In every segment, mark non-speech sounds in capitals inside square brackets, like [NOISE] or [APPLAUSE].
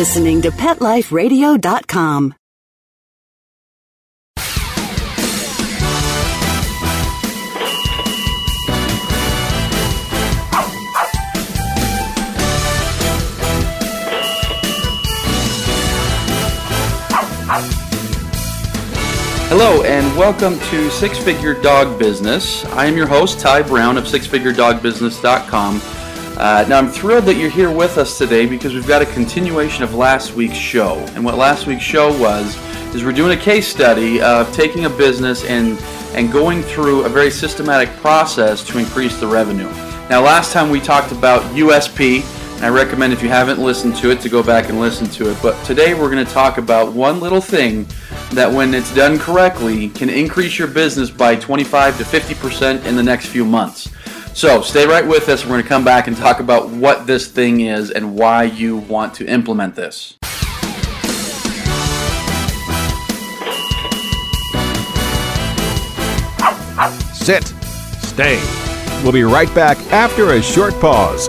listening to PetLifeRadio.com. Hello, and welcome to Six Figure Dog Business. I am your host, Ty Brown of SixFigureDogBusiness.com. Uh, now, I'm thrilled that you're here with us today because we've got a continuation of last week's show. And what last week's show was is we're doing a case study of taking a business and and going through a very systematic process to increase the revenue. Now, last time we talked about USP, and I recommend if you haven't listened to it to go back and listen to it. But today we're going to talk about one little thing that, when it's done correctly, can increase your business by 25 to 50 percent in the next few months. So stay right with us. We're going to come back and talk about what this thing is and why you want to implement this. Sit. Stay. We'll be right back after a short pause.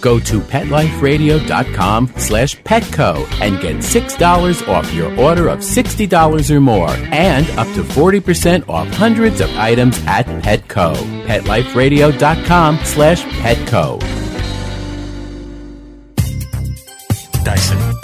Go to PetLifeRadio.com slash Petco and get $6 off your order of $60 or more and up to 40% off hundreds of items at Petco. PetLifeRadio.com slash Petco. Dyson.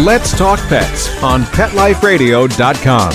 Let's talk pets on PetLifeRadio.com.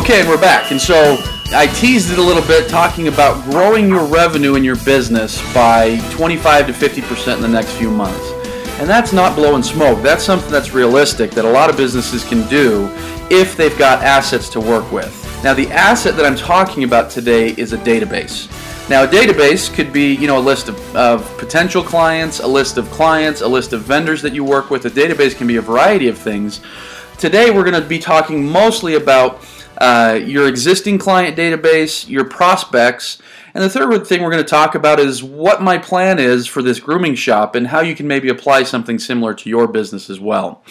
Okay, and we're back. And so I teased it a little bit talking about growing your revenue in your business by 25 to 50% in the next few months. And that's not blowing smoke. That's something that's realistic that a lot of businesses can do if they've got assets to work with. Now, the asset that I'm talking about today is a database. Now, a database could be, you know, a list of, of potential clients, a list of clients, a list of vendors that you work with. A database can be a variety of things. Today, we're going to be talking mostly about uh, your existing client database, your prospects, and the third thing we're going to talk about is what my plan is for this grooming shop and how you can maybe apply something similar to your business as well.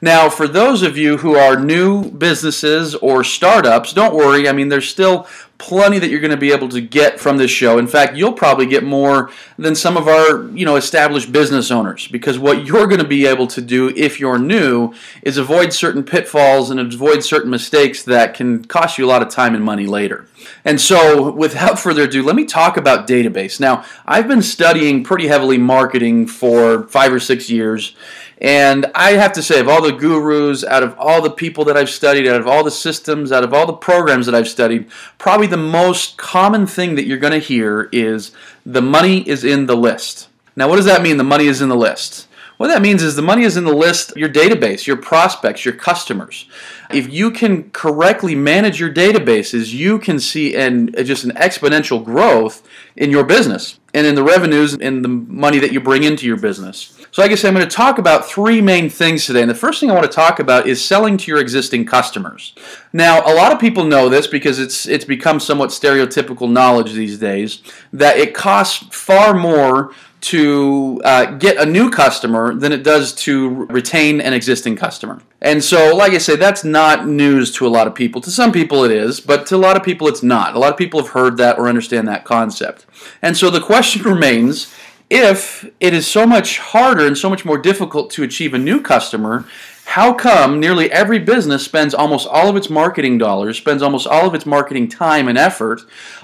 Now, for those of you who are new businesses or startups, don't worry. I mean, there's still plenty that you're going to be able to get from this show. In fact, you'll probably get more than some of our, you know, established business owners because what you're going to be able to do if you're new is avoid certain pitfalls and avoid certain mistakes that can cost you a lot of time and money later. And so, without [LAUGHS] further ado, let me talk about database. Now, I've been studying pretty heavily marketing for 5 or 6 years. And I have to say, of all the gurus, out of all the people that I've studied, out of all the systems, out of all the programs that I've studied, probably the most common thing that you're going to hear is the money is in the list. Now, what does that mean? The money is in the list. What that means is the money is in the list, your database, your prospects, your customers. If you can correctly manage your databases, you can see an, uh, just an exponential growth in your business and in the revenues and the money that you bring into your business. So, like I said, I'm going to talk about three main things today. And the first thing I want to talk about is selling to your existing customers. Now, a lot of people know this because it's it's become somewhat stereotypical knowledge these days that it costs far more to uh, get a new customer than it does to retain an existing customer. And so, like I say, that's not news to a lot of people. To some people, it is, but to a lot of people, it's not. A lot of people have heard that or understand that concept. And so the question [LAUGHS] remains if it is so much harder and so much more difficult to achieve a new customer, how come nearly every business spends almost all of its marketing dollars, spends almost all of its marketing time and effort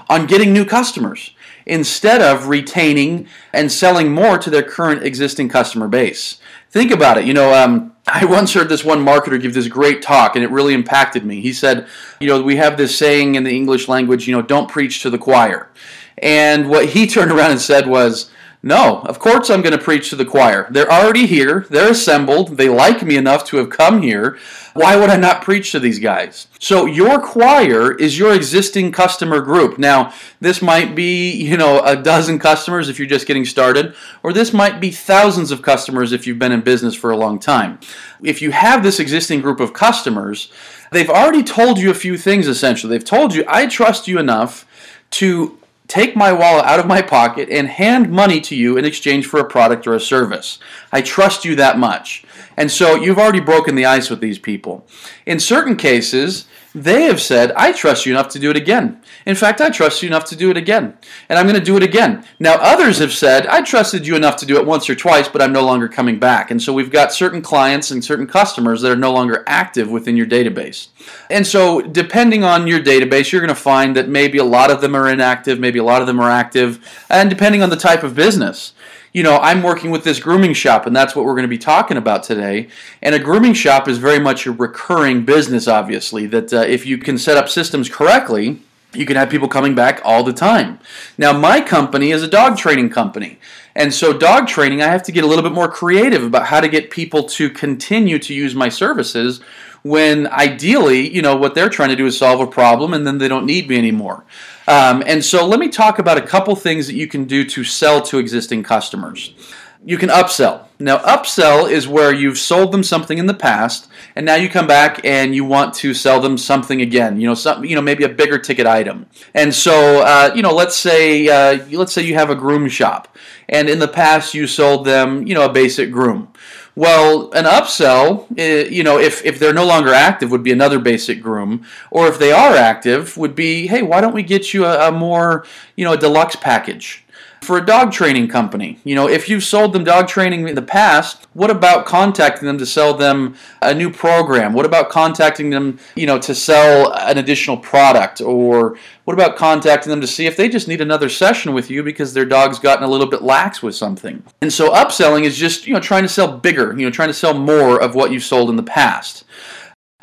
on getting new customers instead of retaining and selling more to their current existing customer base? Think about it. You know, um, I once heard this one marketer give this great talk, and it really impacted me. He said, You know, we have this saying in the English language, you know, don't preach to the choir. And what he [LAUGHS] turned around and said was, no, of course I'm going to preach to the choir. They're already here. They're assembled. They like me enough to have come here. Why would I not preach to these guys? So your choir is your existing customer group. Now, this might be, you know, a dozen customers if you're just getting started, or this might be thousands of customers if you've been in business for a long time. If you have this existing group of customers, they've already told you a few things essentially. They've told you, I trust you enough to take my wallet out of my pocket and hand money to you in exchange for a product or a service. I trust you that much. And so you've already broken the ice with these people. In certain cases, they have said, I trust you enough to do it again. In fact, I trust you enough to do it again. And I'm going to do it again. Now, others have said, I trusted you enough to do it once or twice, but I'm no longer coming back. And so we've got certain clients and certain customers that are no longer active within your database. And so, depending on your database, you're going to find that maybe a lot of them are inactive, maybe a lot of them are active, and depending on the type of business you know, I'm working with this grooming shop, and that's what we're going to be talking about today. And a grooming shop is very much a recurring business, obviously, that uh, if you can set up systems correctly, you can have people coming back all the time. Now, my company is a dog training company. And so, dog training, I have to get a little bit more creative about how to get people to continue to use my services when ideally, you know, what they're trying to do is solve a problem and then they don't need me anymore. Um, and so let me talk about a couple things that you can do to sell to existing customers. You can upsell. Now, upsell is where you've sold them something in the past, and now you come back and you want to sell them something again. You know, some, you know, maybe a bigger ticket item. And so, uh, you know, let's say, uh, let's say you have a groom shop, and in the past you sold them, you know, a basic groom. Well, an upsell, eh, you know, if, if they're no longer active, would be another basic groom. Or if they are active, would be, hey, why don't we get you a, a more, you know, a deluxe package? For a dog training company. You know, if you've sold them dog training in the past, what about contacting them to sell them a new program? What about contacting them, you know, to sell an additional product? Or what about contacting them to see if they just need another session with you because their dog's gotten a little bit lax with something? And so upselling is just, you know, trying to sell bigger, you know, trying to sell more of what you've sold in the past.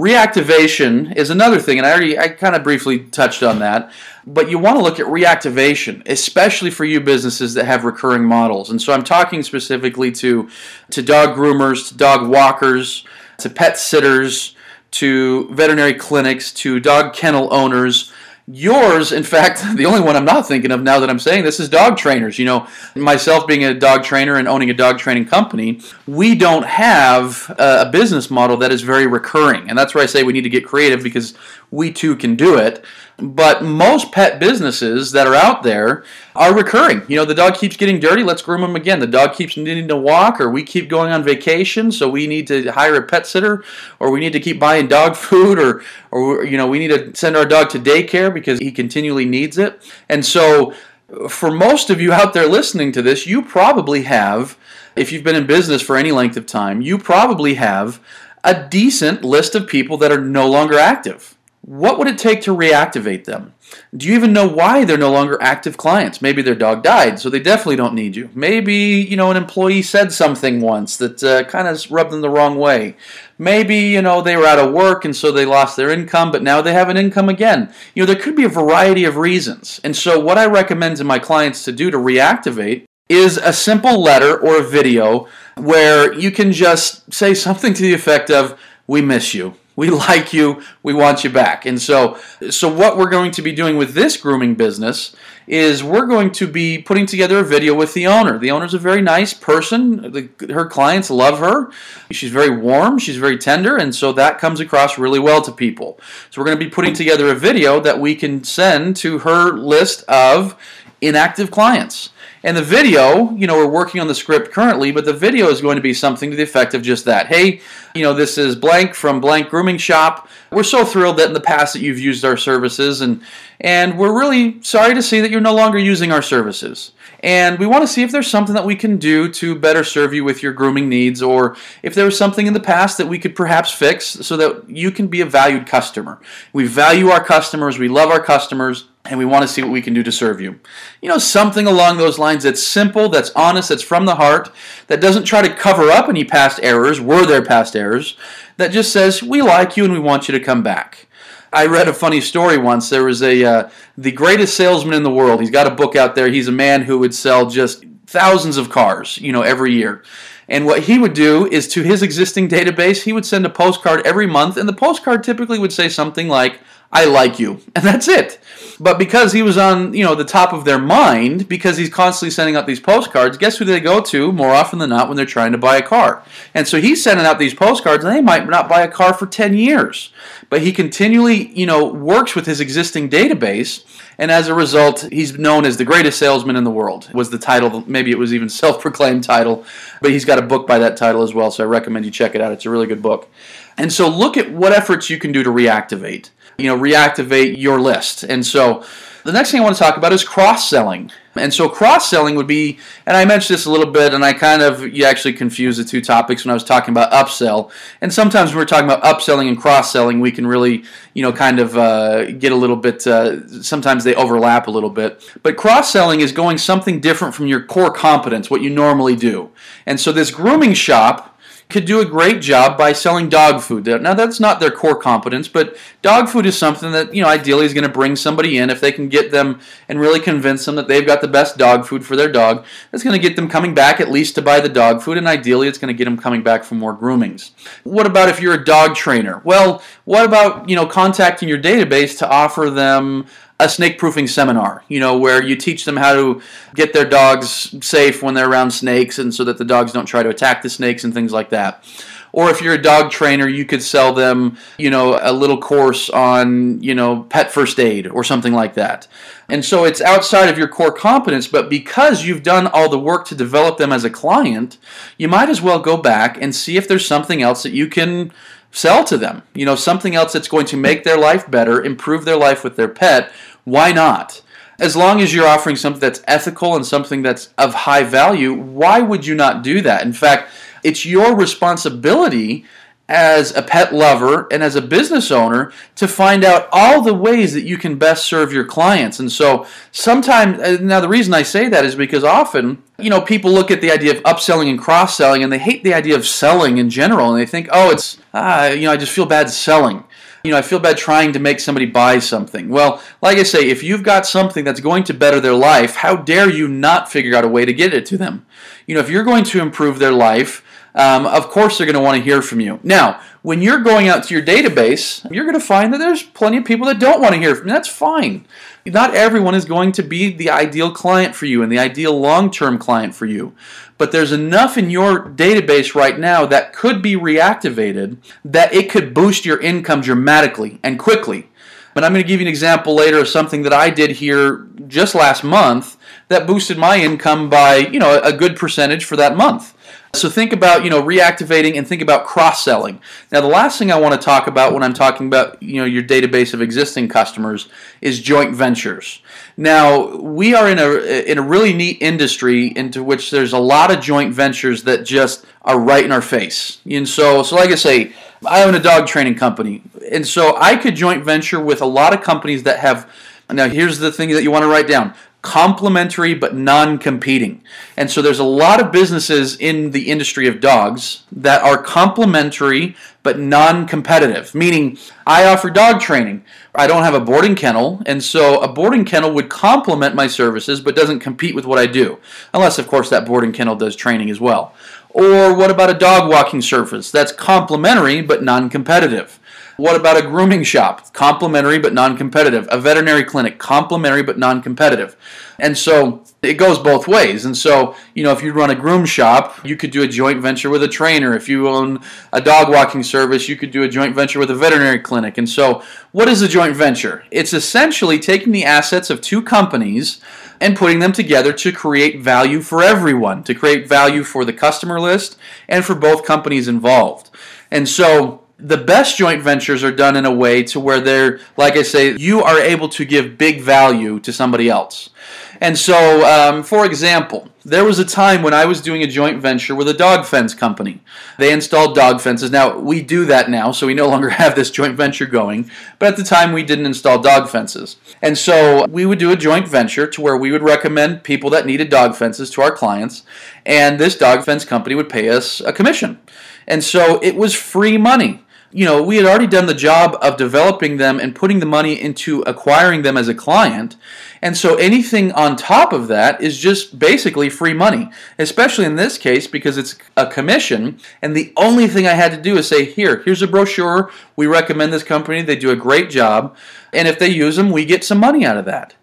Reactivation is another thing, and I already I kind of briefly touched on that. But you want to look at reactivation, especially for you businesses that have recurring models. And so I'm talking specifically to to dog groomers, to dog walkers, to pet sitters, to veterinary clinics, to dog kennel owners Yours, in fact, [LAUGHS] the only one I'm not thinking of now that I'm saying this is dog trainers. You know, myself being a dog trainer and owning a dog training company, we don't have a business model that is very recurring. And that's where I say we need to get creative because we too can do it. But most pet businesses that are out there are recurring. You know, the dog keeps getting dirty, let's groom him again. The dog keeps needing to walk, or we keep going on vacation, so we need to hire a pet sitter, or we need to keep buying dog food, or, or you know, we need to send our dog to daycare because he continually needs it. And so, for most of you out there listening to this, you probably have, if you've been in business for any length of time, you probably have a decent list of people that are no longer active. What would it take to reactivate them? Do you even know why they're no longer active clients? Maybe their dog died, so they definitely don't need you. Maybe, you know, an employee said something once that uh, kind of rubbed them the wrong way. Maybe, you know, they were out of work and so they lost their income, but now they have an income again. You know, there could be a variety of reasons. And so, what I recommend to my clients to do to reactivate is a simple letter or a video where you can just say something to the effect of, We miss you. We [LAUGHS] like you. We want you back. And so, so what we're going to be doing with this grooming business is we're going to be putting together a video with the owner. The owner's a very nice person. The, her clients love her. She's very warm. She's very tender, and so that comes across really well to people. So we're going to be putting together a video that we can send to her list of inactive clients. And the video, you know, we're working on the script currently, but the video is going to be something to the effect of just that. Hey, you know, this is blank from blank grooming shop. We're so thrilled that in the past that you've used our services and and we're really sorry to see that you're no longer using our services. And we want to see if there's something that we can do to better serve you with your grooming needs or if there was something in the past that we could perhaps fix so that you can be a valued customer. We value our customers, we love our customers, and we want to see what we can do to serve you. You know, something along those lines that's simple, that's honest, that's from the heart, that doesn't try to cover up any past errors, were there past errors, that just says, we like you and we want you to come back. I read a funny story once. There was a uh, the greatest salesman in the world. He's got a book out there. He's a man who would sell just thousands of cars, you know, every year. And what he would do is to his existing database, he would send a postcard every month, and the postcard typically would say something like, I like you. [LAUGHS] And that's it. But because he was on, you know, the top of their mind, because he's constantly sending out these postcards, guess who they go to more often than not when they're trying to buy a car? And so he's sending out these postcards, and they might not buy a car for 10 years. But he continually, you know, works with his existing database, and as a result, he's known as the greatest salesman in the world. Was the title, maybe it was even [LAUGHS] self-proclaimed title, but he's got a book by that title as well, so I recommend you check it out. It's a really good book. And so look at what efforts you can do to reactivate you know, reactivate your list. And so the next thing I want to talk about is cross selling. And so cross selling would be, and I mentioned this a little bit, and I kind of you actually confused the two topics when I was talking about upsell. And sometimes when we're talking about upselling and cross selling, we can really, you know, kind of uh, get a little bit. Uh, sometimes they overlap a little bit. But cross selling is going something different from your core competence, what you normally do. And so this grooming shop could do a great job by selling dog food. Now that's not their core competence, but dog food is something that you know ideally is going to bring somebody in if they can get them and really convince them that they've got the best dog food for their dog. That's going to get them coming back at least to buy the dog food, and ideally it's going to get them coming back for more groomings. What about if you're a dog trainer? Well, what about you know contacting your database to offer them a snake proofing seminar, you know, where you teach them how to get their dogs safe when they're around snakes and so that the dogs don't try to attack the snakes and things like that. Or if you're a dog trainer, you could sell them, you know, a little course on, you know, pet first aid or something like that. And so it's outside of your core competence, but because you've done all the work to develop them as a client, you might as well go back and see if there's something else that you can sell to them. You know, something else that's going to make their life better, improve their life with their pet, why not? As long as you're offering something that's ethical and something that's of high value, why would you not do that? In fact, it's your responsibility as a pet lover and as a business owner to find out all the ways that you can best serve your clients. And so sometimes, uh, now the reason I say that is because often, you know, people look at the idea of upselling and cross selling and they hate the idea of selling in general and they think, oh, it's, ah, you know, I just feel bad selling you know, I feel bad trying to make somebody buy something. Well, like I say, if you've got something that's going to better their life, how dare you not figure out a way to get it to them? You know, if you're going to improve their life, um, of course they're going to want to hear from you. Now, when you're going out to your database, you're going to find that there's plenty of people that don't want to hear from you. That's fine. Not everyone is going to be the ideal client for you and the ideal long term client for you but there's enough in your database right now that could be reactivated that it could boost your income dramatically and quickly. But I'm going to give you an example later of something that I did here just last month that boosted my income by, you know, a good percentage for that month. So think about, you know, reactivating and think about cross-selling. Now, the last thing I want to talk about when I'm talking about, you know, your database of existing customers is joint ventures. Now, we are in a in a really neat industry into which there's a lot of joint ventures that just are right in our face. And so, so like I say, I own a dog training company, and so I could joint venture with a lot of companies that have. Now, here's the thing that you want to write down: complementary but non competing. And so there's a lot of businesses in the industry of dogs that are complementary but non competitive, meaning I offer dog training. I don't have a boarding kennel, and so a boarding kennel would complement my services but doesn't compete with what I do. Unless, of course, that boarding kennel does training as well. Or what about a dog walking service? That's complementary but non competitive. What about a grooming shop? Complementary but non competitive. A veterinary clinic? Complementary but non competitive. And so it goes both ways. And so, you know, if you run a groom shop, you could do a joint venture with a trainer. If you own a dog walking service, you could do a joint venture with a veterinary clinic. And so, what is a joint venture? It's essentially taking the assets of two companies and putting them together to create value for everyone, to create value for the customer list and for both companies involved. And so, the best joint ventures are done in a way to where they're, like I say, you are able to give big value to somebody else. And so, um, for example, there was a time when I was doing a joint venture with a dog fence company. They installed dog fences. Now, we do that now, so we no longer [LAUGHS] have this joint venture going. But at the time, we didn't install dog fences. And so, we would do a joint venture to where we would recommend people that needed dog fences to our clients. And this dog fence company would pay us a commission. And so, it was free money you know, we had already done the job of developing them and putting the money into acquiring them as a client. And so anything on top of that is just basically free money, especially in this case because it's a commission. And the only thing I had to do is say, here, here's a brochure. We recommend this company. They do a great job. And if they use them, we get some money out of that.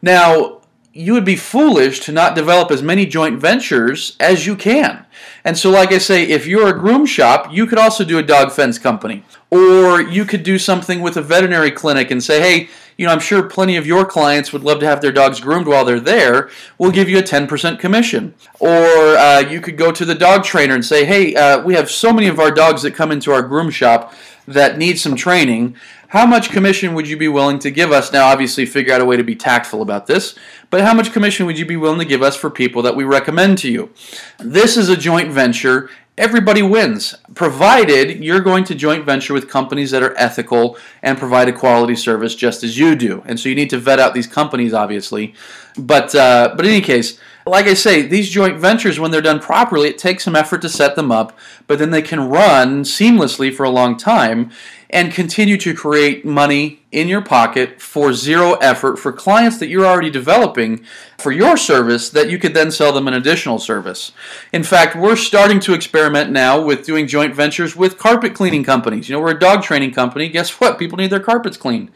Now, you would be foolish to not develop as many joint ventures as you can. And so, like I say, if you're a groom shop, you could also do a dog fence company. Or you could do something with a veterinary clinic and say, hey, you know, I'm sure plenty of your clients would love to have their dogs groomed while they're there. We'll give you a 10% commission. Or uh, you could go to the dog trainer and say, hey, uh, we have so many of our dogs that come into our groom shop that need some training. How much commission would you be willing to give us? Now, obviously, figure out a way to be tactful about this, but how much commission would you be willing to give us for people that we recommend to you? This is a joint venture. Everybody wins, provided you're going to joint venture with companies that are ethical and provide a quality service just as you do. And so you need to vet out these companies, obviously. But uh, but in any case, like I say, these joint ventures, when they're done properly, it takes some effort to set them up, but then they can run seamlessly for a long time and continue to create money in your pocket for zero effort for clients that you're already developing for your service that you could then sell them an additional service. In fact, we're starting to experiment now with doing joint ventures with carpet cleaning companies. You know, we're a dog training company. Guess what? People need their carpets cleaned.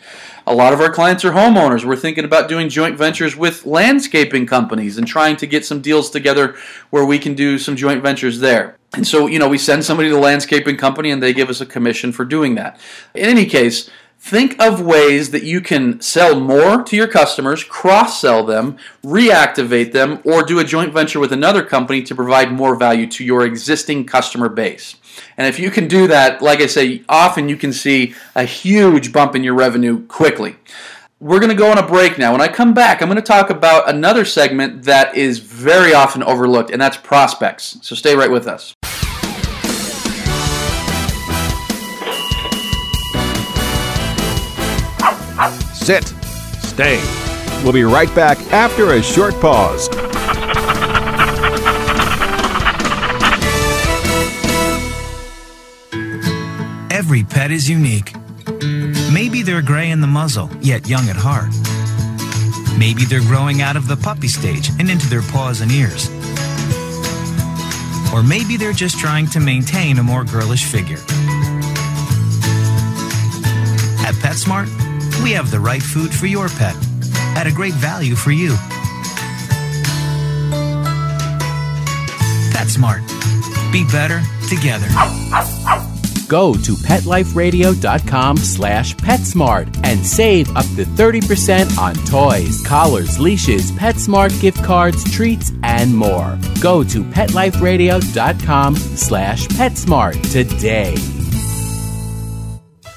A lot of our clients are homeowners. We're thinking about doing joint ventures with landscaping companies and trying to get some deals together where we can do some joint ventures there. And so, you know, we send somebody to the landscaping company and they give us a commission for doing that. In any case, think of ways that you can sell more to your customers, cross sell them, reactivate them, or do a joint venture with another company to provide more value to your existing customer base. And if you can do that, like I say, often you can see a huge bump in your revenue quickly. We're going to go on a break now. When I come back, I'm going to talk about another segment that is very often overlooked, and that's prospects. So stay right with us. Sit. Stay. We'll be right back after a short pause. Every pet is unique. Maybe they're gray in the muzzle, yet young at heart. Maybe they're growing out of the puppy stage and into their paws and ears. Or maybe they're just trying to maintain a more girlish figure. At PetSmart, we have the right food for your pet at a great value for you. PetSmart. Be better together. Go to PetLifeRadio.com slash PetSmart and save up to 30% on toys, collars, leashes, PetSmart gift cards, treats, and more. Go to PetLifeRadio.com slash PetSmart today.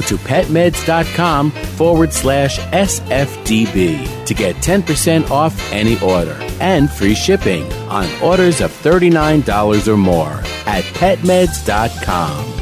to petmeds.com forward slash SFDB to get 10% off any order and free shipping on orders of $39 or more at petmeds.com.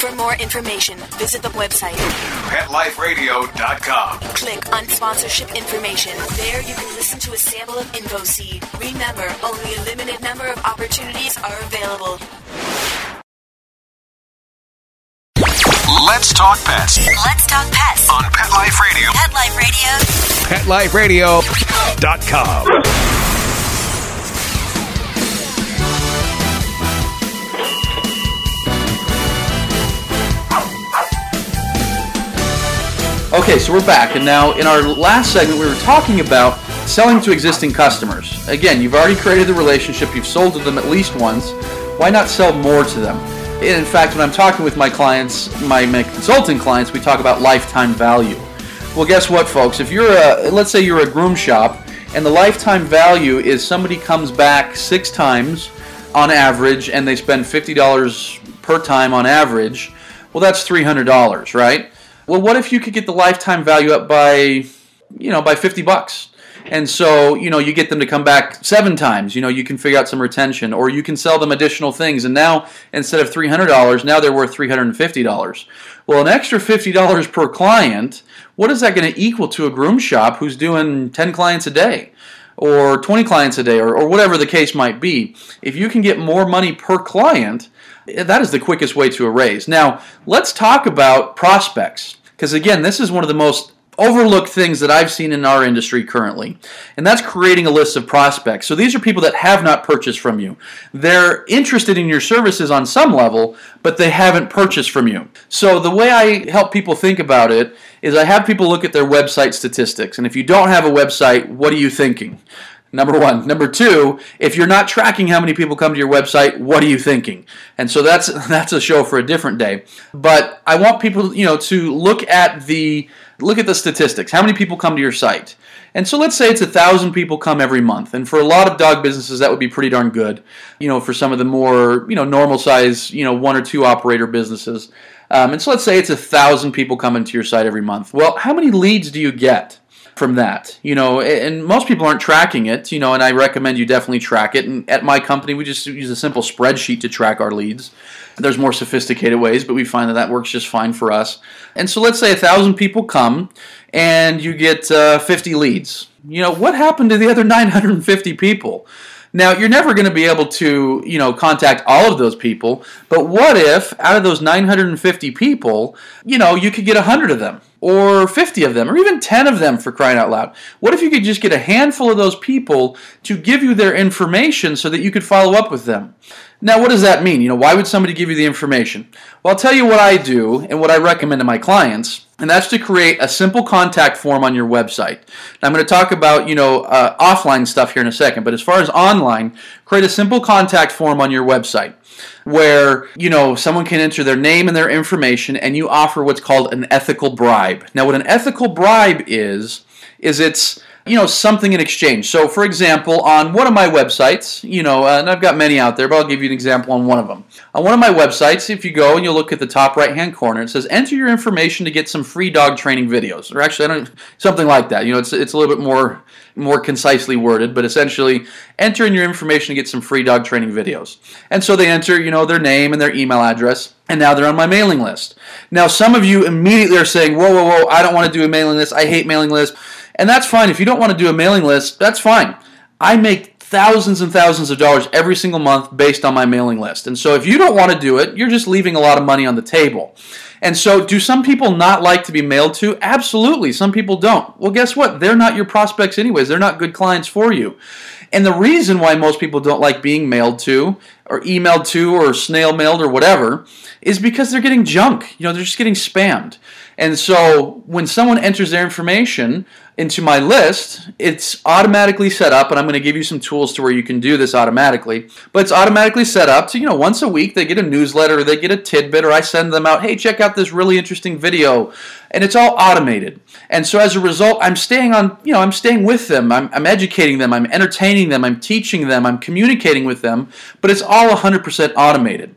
For more information, visit the website PetLifeRadio.com. Click on sponsorship information. There you can listen to a sample of InfoSeed. Remember, only a limited number of opportunities are available. Let's talk pets Let's talk pets on Pet Life Radio. Pet Life Radio. PetLifeRadio.com. Okay, so we're back, and now in our last segment, we were talking about selling to existing customers. Again, you've already created the relationship, you've sold to them at least once. Why not sell more to them? And in fact, when I'm talking with my clients, my, my consulting clients, we talk about lifetime value. Well, guess what, folks? If you're a, let's say you're a groom shop, and the lifetime value is somebody comes back six times on average, and they spend $50 per time on average, well, that's $300, right? Well, what if you could get the lifetime value up by, you know, by 50 bucks? And so, you know, you get them to come back seven times. You know, you can figure out some retention, or you can sell them additional things. And now, instead of $300, now they're worth $350. Well, an extra $50 per client, what is that going to equal to a groom shop who's doing 10 clients a day? Or 20 clients a day, or, or whatever the case might be. If you can get more money per client, that is the quickest way to a raise. Now, let's talk about prospects. Because again, this is one of the most overlooked things that I've seen in our industry currently, and that's creating a list of prospects. So these are people that have not purchased from you. They're interested in your services on some level, but they haven't purchased from you. So the way I help people think about it is I have people look at their website statistics, and if you don't have a website, what are you thinking? Number one. Number two, if you're not tracking how many people come to your website, what are you thinking? And so that's [LAUGHS] that's a show for a different day. But I want people, you know, to look at the look at the statistics. How many people come to your site? And so let's say it's a thousand people come every month, and for a lot of dog businesses, that would be pretty darn good. You know, for some of the more you know normal size, you know, one or two operator businesses. Um, and so let's say it's a thousand people coming to your site every month. Well, how many leads do you get? From that you know and most people aren't tracking it you know and i recommend you definitely track it. And at my company we just use a simple spreadsheet to track our leads. There's more sophisticated ways but we find that that works just fine for us. And so let's say a thousand people come and you get uh, 50 leads. You know what happened to the other 950 people? Now, you're never going to be able to, you know, contact all of those people, but what if out of those 950 people, you know, you could get 100 of them or 50 of them or even 10 of them for crying out loud? What if you could just get a handful of those people to give you their information so that you could follow up with them? Now, what does that mean? You know, why would somebody give you the information? Well, I'll tell you what I do and what I recommend to my clients and that's to create a simple contact form on your website. Now, I'm going to talk about you know uh, offline stuff here in a second, but as far as online, create a simple contact form on your website where you know someone can enter their name and their information, and you offer what's called an ethical bribe. Now, what an ethical bribe is is it's you know something in exchange. So, for example, on one of my websites, you know, and I've got many out there, but I'll give you an example on one of them. On one of my websites, if you go and you look at the top right-hand corner, it says enter your information to get some free dog training videos, or actually, I don't something like that. You know, it's it's a little bit more more concisely worded, but essentially, enter in your information to get some free dog training videos. And so they enter, you know, their name and their email address, and now they're on my mailing list. Now, some of you immediately are saying, "Whoa, whoa, whoa! I don't want to do a mailing list. I hate mailing lists." And that's fine. If you don't want to do a mailing list, that's fine. I make thousands and thousands of dollars every single month based on my mailing list. And so if you don't want to do it, you're just leaving a lot of money on the table. And so, do some people not like to be mailed to? Absolutely. Some people don't. Well, guess what? They're not your prospects, anyways. They're not good clients for you. And the reason why most people don't like being mailed to, or emailed to, or snail mailed, or whatever, is because they're getting junk. You know, they're just getting spammed. And so, when someone enters their information, into my list, it's automatically set up, and I'm going to give you some tools to where you can do this automatically. But it's automatically set up to, you know, once a week they get a newsletter, or they get a tidbit, or I send them out, hey, check out this really interesting video. And it's all automated. And so as a result, I'm staying on, you know, I'm staying with them, I'm, I'm educating them, I'm entertaining them, I'm teaching them, I'm communicating with them, but it's all 100% automated.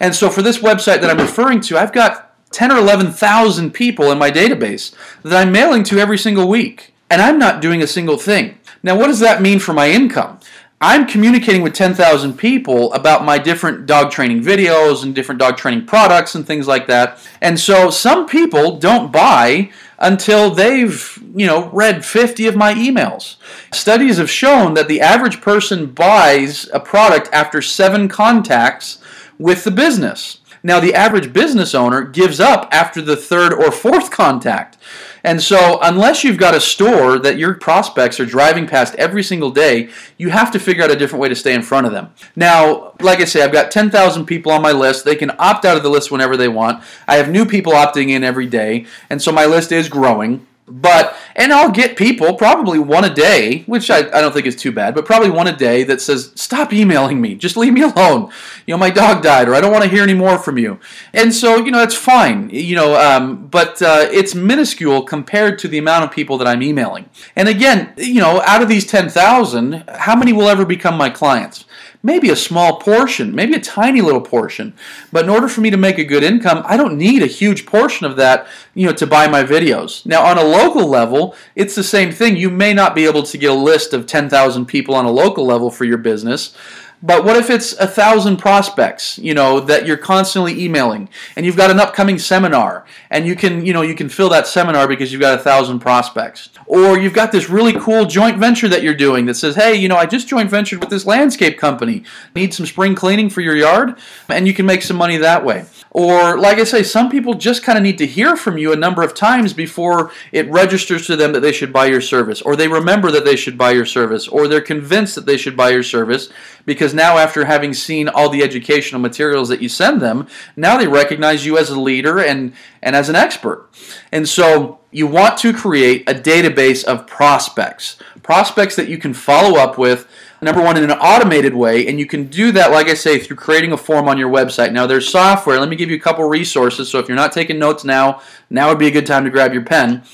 And so for this website that I'm referring to, I've got 10 or 11,000 people in my database that I'm mailing to every single week. And I'm not doing a single thing. Now, what does that mean for my income? I'm communicating with 10,000 people about my different dog training videos and different dog training products and things like that. And so some people don't buy until they've, you know, read 50 of my emails. Studies have shown that the average person buys a product after 7 contacts with the business. Now, the average business owner gives up after the third or fourth contact. And so, unless you've got a store that your prospects are driving past every single day, you have to figure out a different way to stay in front of them. Now, like I say, I've got 10,000 people on my list. They can opt out of the list whenever they want. I have new people opting in every day, and so my list is growing. But, and I'll get people, probably one a day, which I, I don't think is too bad, but probably one a day that says, stop emailing me, just leave me [LAUGHS] alone. You know, my dog died, or I don't want to hear any more from you. And so, you know, that's fine, you know, um, but uh, it's minuscule compared to the amount of people that I'm emailing. And again, you know, out of these 10,000, how many will ever become my clients? Maybe a small portion, maybe a tiny little portion. But in order for me to make a good income, I don't need a huge portion of that, you know, to buy my videos. Now, on a local level, it's the same thing. You may not be able to get a list of 10,000 people on a local level for your business. But what if it's a thousand prospects, you know, that you're constantly emailing, and you've got an upcoming seminar, and you can, you know, you can fill that seminar because you've got a thousand prospects, or you've got this really cool joint venture that you're doing that says, hey, you know, I just joint ventured with this landscape company, need some spring cleaning for your yard, and you can make some money that way. Or, like I say, some people just kind of need to hear from you a number of times before it registers to them that they should buy your service, or they remember that they should buy your service, or they're convinced that they should buy your service because now, after having seen all the educational materials that you send them, now they recognize you as a leader and, and as an expert. And so, you want to create a database of prospects, prospects that you can follow up with number one, in an automated way, and you can do that, like I say, through creating a form on your website. Now, there's software. Let me give you a couple resources. So, if you're not taking notes now, now would be a good time to grab your pen.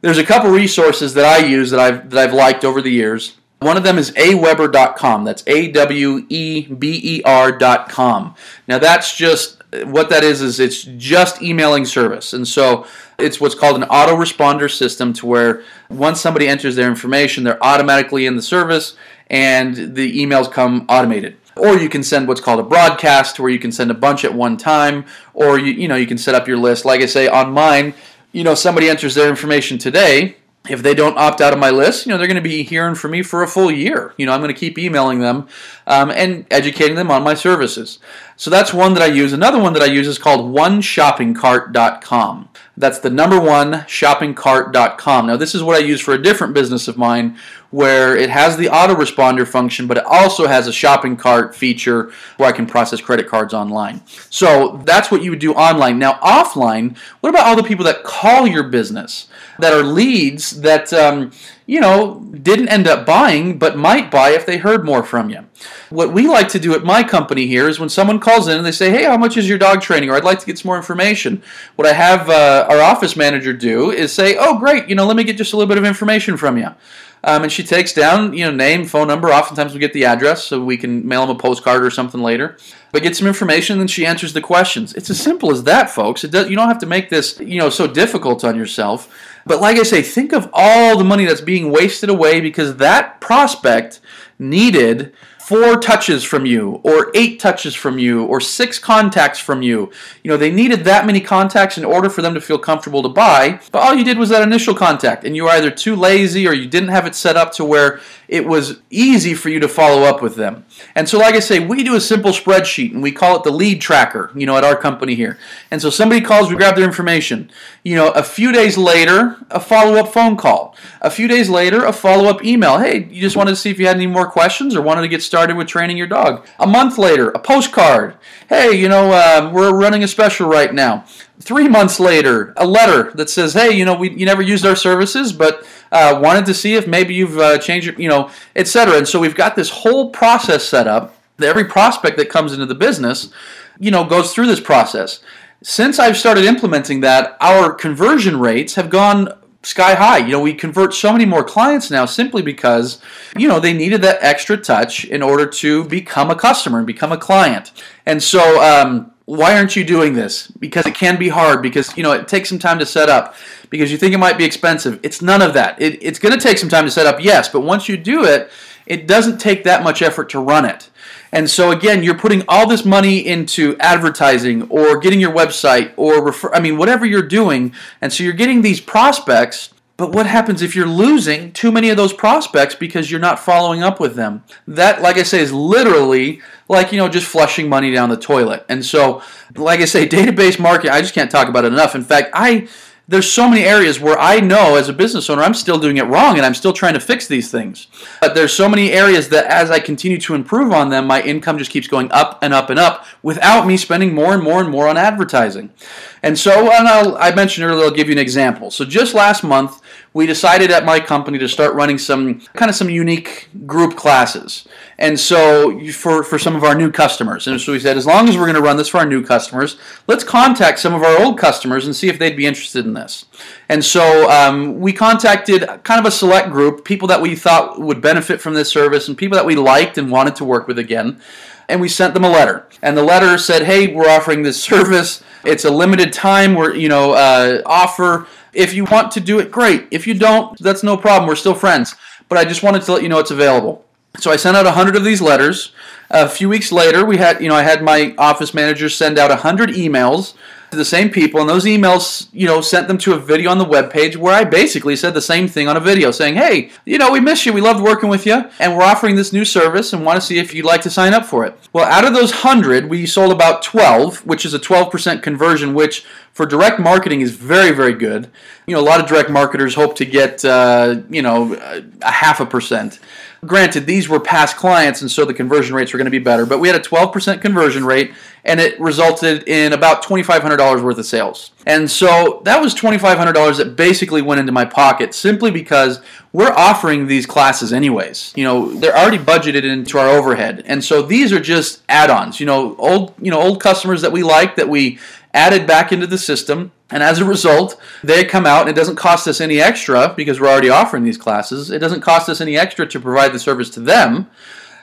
There's a couple resources that I use that I've that I've liked over the years. One of them is aweber.com. That's A W E B E R.com. Now, that's just what that is is it's just emailing service. And so it's what's called an autoresponder system to where once somebody enters their information, they're automatically in the service and the emails come automated. Or you can send what's called a broadcast where you can send a bunch at one time or you you know you can set up your list. Like I say on mine, you know somebody enters their information today, if they don't opt out of my list, you know, they're going to be hearing from me for a full year. You know, I'm going to keep emailing them um, and educating them on my services. So that's one that I use. Another one that I use is called oneshoppingcart.com. That's the number one shoppingcart.com. Now, this is what I use for a different business of mine where it has the autoresponder function, but it also has a shopping cart feature where I can process credit cards online. So that's what you would do online. Now, offline, what about all the people that call your business? that are leads that um, you know didn't end up buying but might buy if they heard more from you what we like to do at my company here is when someone calls in and they say hey how much is your dog training or i'd like to get some more information what i have uh, our office manager do is say oh great you know let me get just a little bit of information from you um, and she takes down, you know, name, phone number. Oftentimes we get the address so we can mail them a postcard or something later. But get some information, and then she answers the questions. It's as simple as that, folks. Does, you don't have to make this, you know, so difficult on yourself. But like I say, think of all the money that's being wasted away because that prospect needed four touches from you or eight touches from you or six contacts from you. You know, they needed that many contacts in order for them to feel comfortable to buy, but all you did was that initial contact and you were either too lazy or you didn't have it set up to where it was easy for you to follow up with them. And so like I say, we do a simple spreadsheet and we call it the lead tracker, you know, at our company here. And so somebody calls, we grab their information. You know, a few days later, a follow-up phone call. A few days later, a follow-up email. Hey, you just wanted to see if you had any more questions or wanted to get started with training your dog. A month later, a postcard. Hey, you know, uh, we're running a special right now. Three months later, a letter that says, "Hey, you know, we you never used our services, but uh, wanted to see if maybe you've uh, changed, you know, etc." And so we've got this whole process set up. Every prospect that comes into the business, you know, goes through this process. Since I've started implementing that, our conversion rates have gone sky high. You know, we convert so many more clients now simply because, you know, they needed that extra touch in order to become a customer and become a client. And so, um, why aren't you doing this? Because it can be hard, because, you know, it takes some time to set up, because you think it might be expensive. It's none of that. It, it's going to take some time to set up, yes, but once you do it, it doesn't take that much effort to run it. And so again, you're putting all this money into advertising or getting your website or refer, I mean, whatever you're doing. And so you're getting these prospects. But what happens if you're losing too many of those prospects because you're not following up with them? That, like I say, is literally like, you know, just flushing money down the toilet. And so, like I say, database marketing, I just can't talk about it enough. In fact, I there's so many areas where I know as a business owner I'm still doing it wrong and I'm still trying to fix these things. But there's so many areas that as I continue to improve on them, my income just keeps going up and up and up without me spending more and more and more on advertising. And so, and I mentioned earlier, I'll give you an example. So just last month, we decided at my company to start running some kind of some unique group classes. And so for, for some of our new customers. And so we said, as long as we're going to run this for our new customers, let's contact some of our old customers and see if they'd be interested in this. And so um, we contacted kind of a select group, people that we thought would benefit from this service and people that we liked and wanted to work with again. And we sent them a letter. And the letter said, hey, we're offering this [LAUGHS] service. It's a limited time, we're, you know, uh, offer. If you want to do it, great. If you don't, that's no problem. We're still friends. But I just wanted to let you know it's available. So I sent out a 100 of these letters. A few weeks later, we had, you know, I had my office manager send out a 100 emails to the same people, and those emails, you know, sent them to a video on the web page where I basically said the same thing on a video, saying, "Hey, you know, we miss you. We loved working with you, and we're offering this new service, and want to see if you'd like to sign up for it." Well, out of those hundred, we sold about 12, which is a 12% conversion, which for direct marketing is very, very good. You know, a lot of direct marketers hope to get, uh, you know, a half a percent. Granted, these were past clients, and so the conversion rates were going to be better, but we had a 12% conversion rate, and it resulted in about $2,500 worth of sales. And so that was $2,500 that basically went into my pocket simply because we're offering these classes anyways. You know, they're already budgeted into our overhead. And so these are just add-ons, you know, old, you know, old customers that we like that we added back into the system. And as a result, they come out and it doesn't cost us any extra because we're already offering these classes. It doesn't cost us any extra to provide the service to them.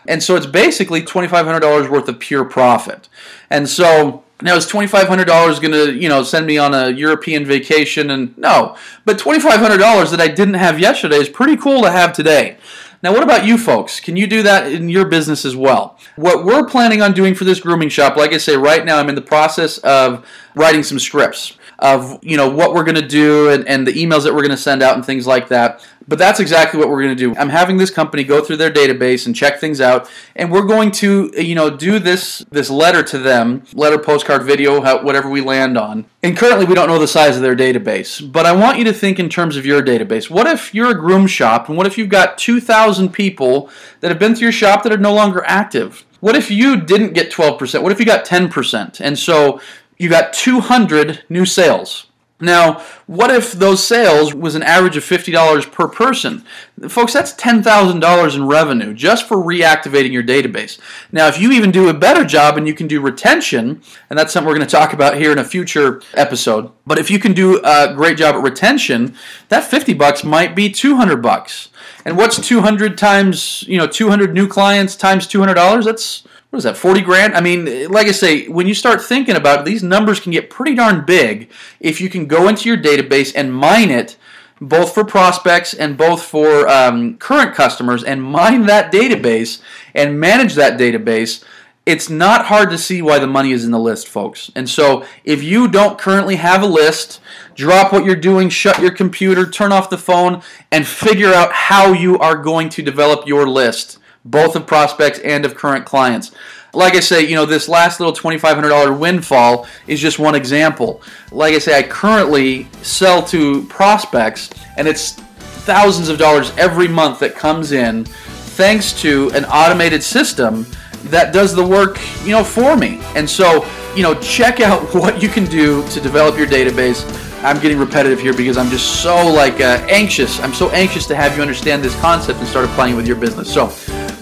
And so it's basically $2,500 worth of pure profit. And so now is $2,500 going to, you know, send me on a European vacation? And no, but $2,500 that I didn't have yesterday is pretty cool to have today. Now, what about you folks? Can you do that in your business as well? What we're planning on doing for this grooming shop, like I say, right now I'm in the process of writing some scripts of you know what we're going to do and, and the emails that we're going to send out and things like that. But that's exactly what we're going to do. I'm having this company go through their database and check things out and we're going to you know do this this letter to them letter postcard video whatever we land on. And currently we don't know the size of their database but i want you to think in terms of your database. What if you're a groom shop and what if you've got 2000 people that have been through your shop that are no longer active? What if you didn't get 12%? What if you got 10%? And so you got 200 new sales. Now, what if those sales was an average of $50 per person? Folks, that's $10,000 in revenue just for reactivating your database. Now, if you even do a better job and you can do retention, and that's something we're going to talk about here in a future episode, but if you can do a great job at retention, that 50 bucks might be 200 bucks. And what's 200 times, you know, 200 new clients times $200? That's what is that, 40 grand? I mean, like I say, when you start thinking about it, these numbers can get pretty darn big if you can go into your database and mine it both for prospects and both for um, current customers, and mine that database and manage that database, it's not hard to see why the money is in the list, folks. And so if you don't currently have a list, drop what you're doing, shut your computer, turn off the phone, and figure out how you are going to develop your list, both of prospects and of current clients. Like I say, you know, this last little $2,500 windfall is just one example. Like I say, I currently sell to prospects, and it's thousands of dollars every month that comes in thanks to an automated system that does the work, you know, for me. And so, you know, check out [LAUGHS] what you can do to develop your database. I'm getting repetitive here because I'm just so like uh, anxious. I'm so anxious to have you understand this concept and start applying it with your business. So,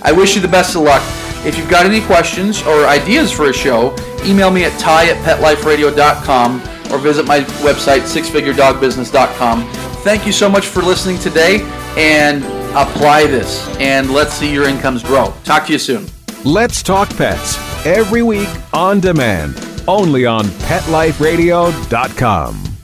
I wish you the best of luck. If you've got any questions or ideas for a show, email me at ty at petliferadio.com or visit my website, sixfiguredogbusiness.com. Thank you so much for listening today and apply this and let's see your incomes grow. Talk to you soon. Let's Talk Pets every week on demand, only on PetLifeRadio.com.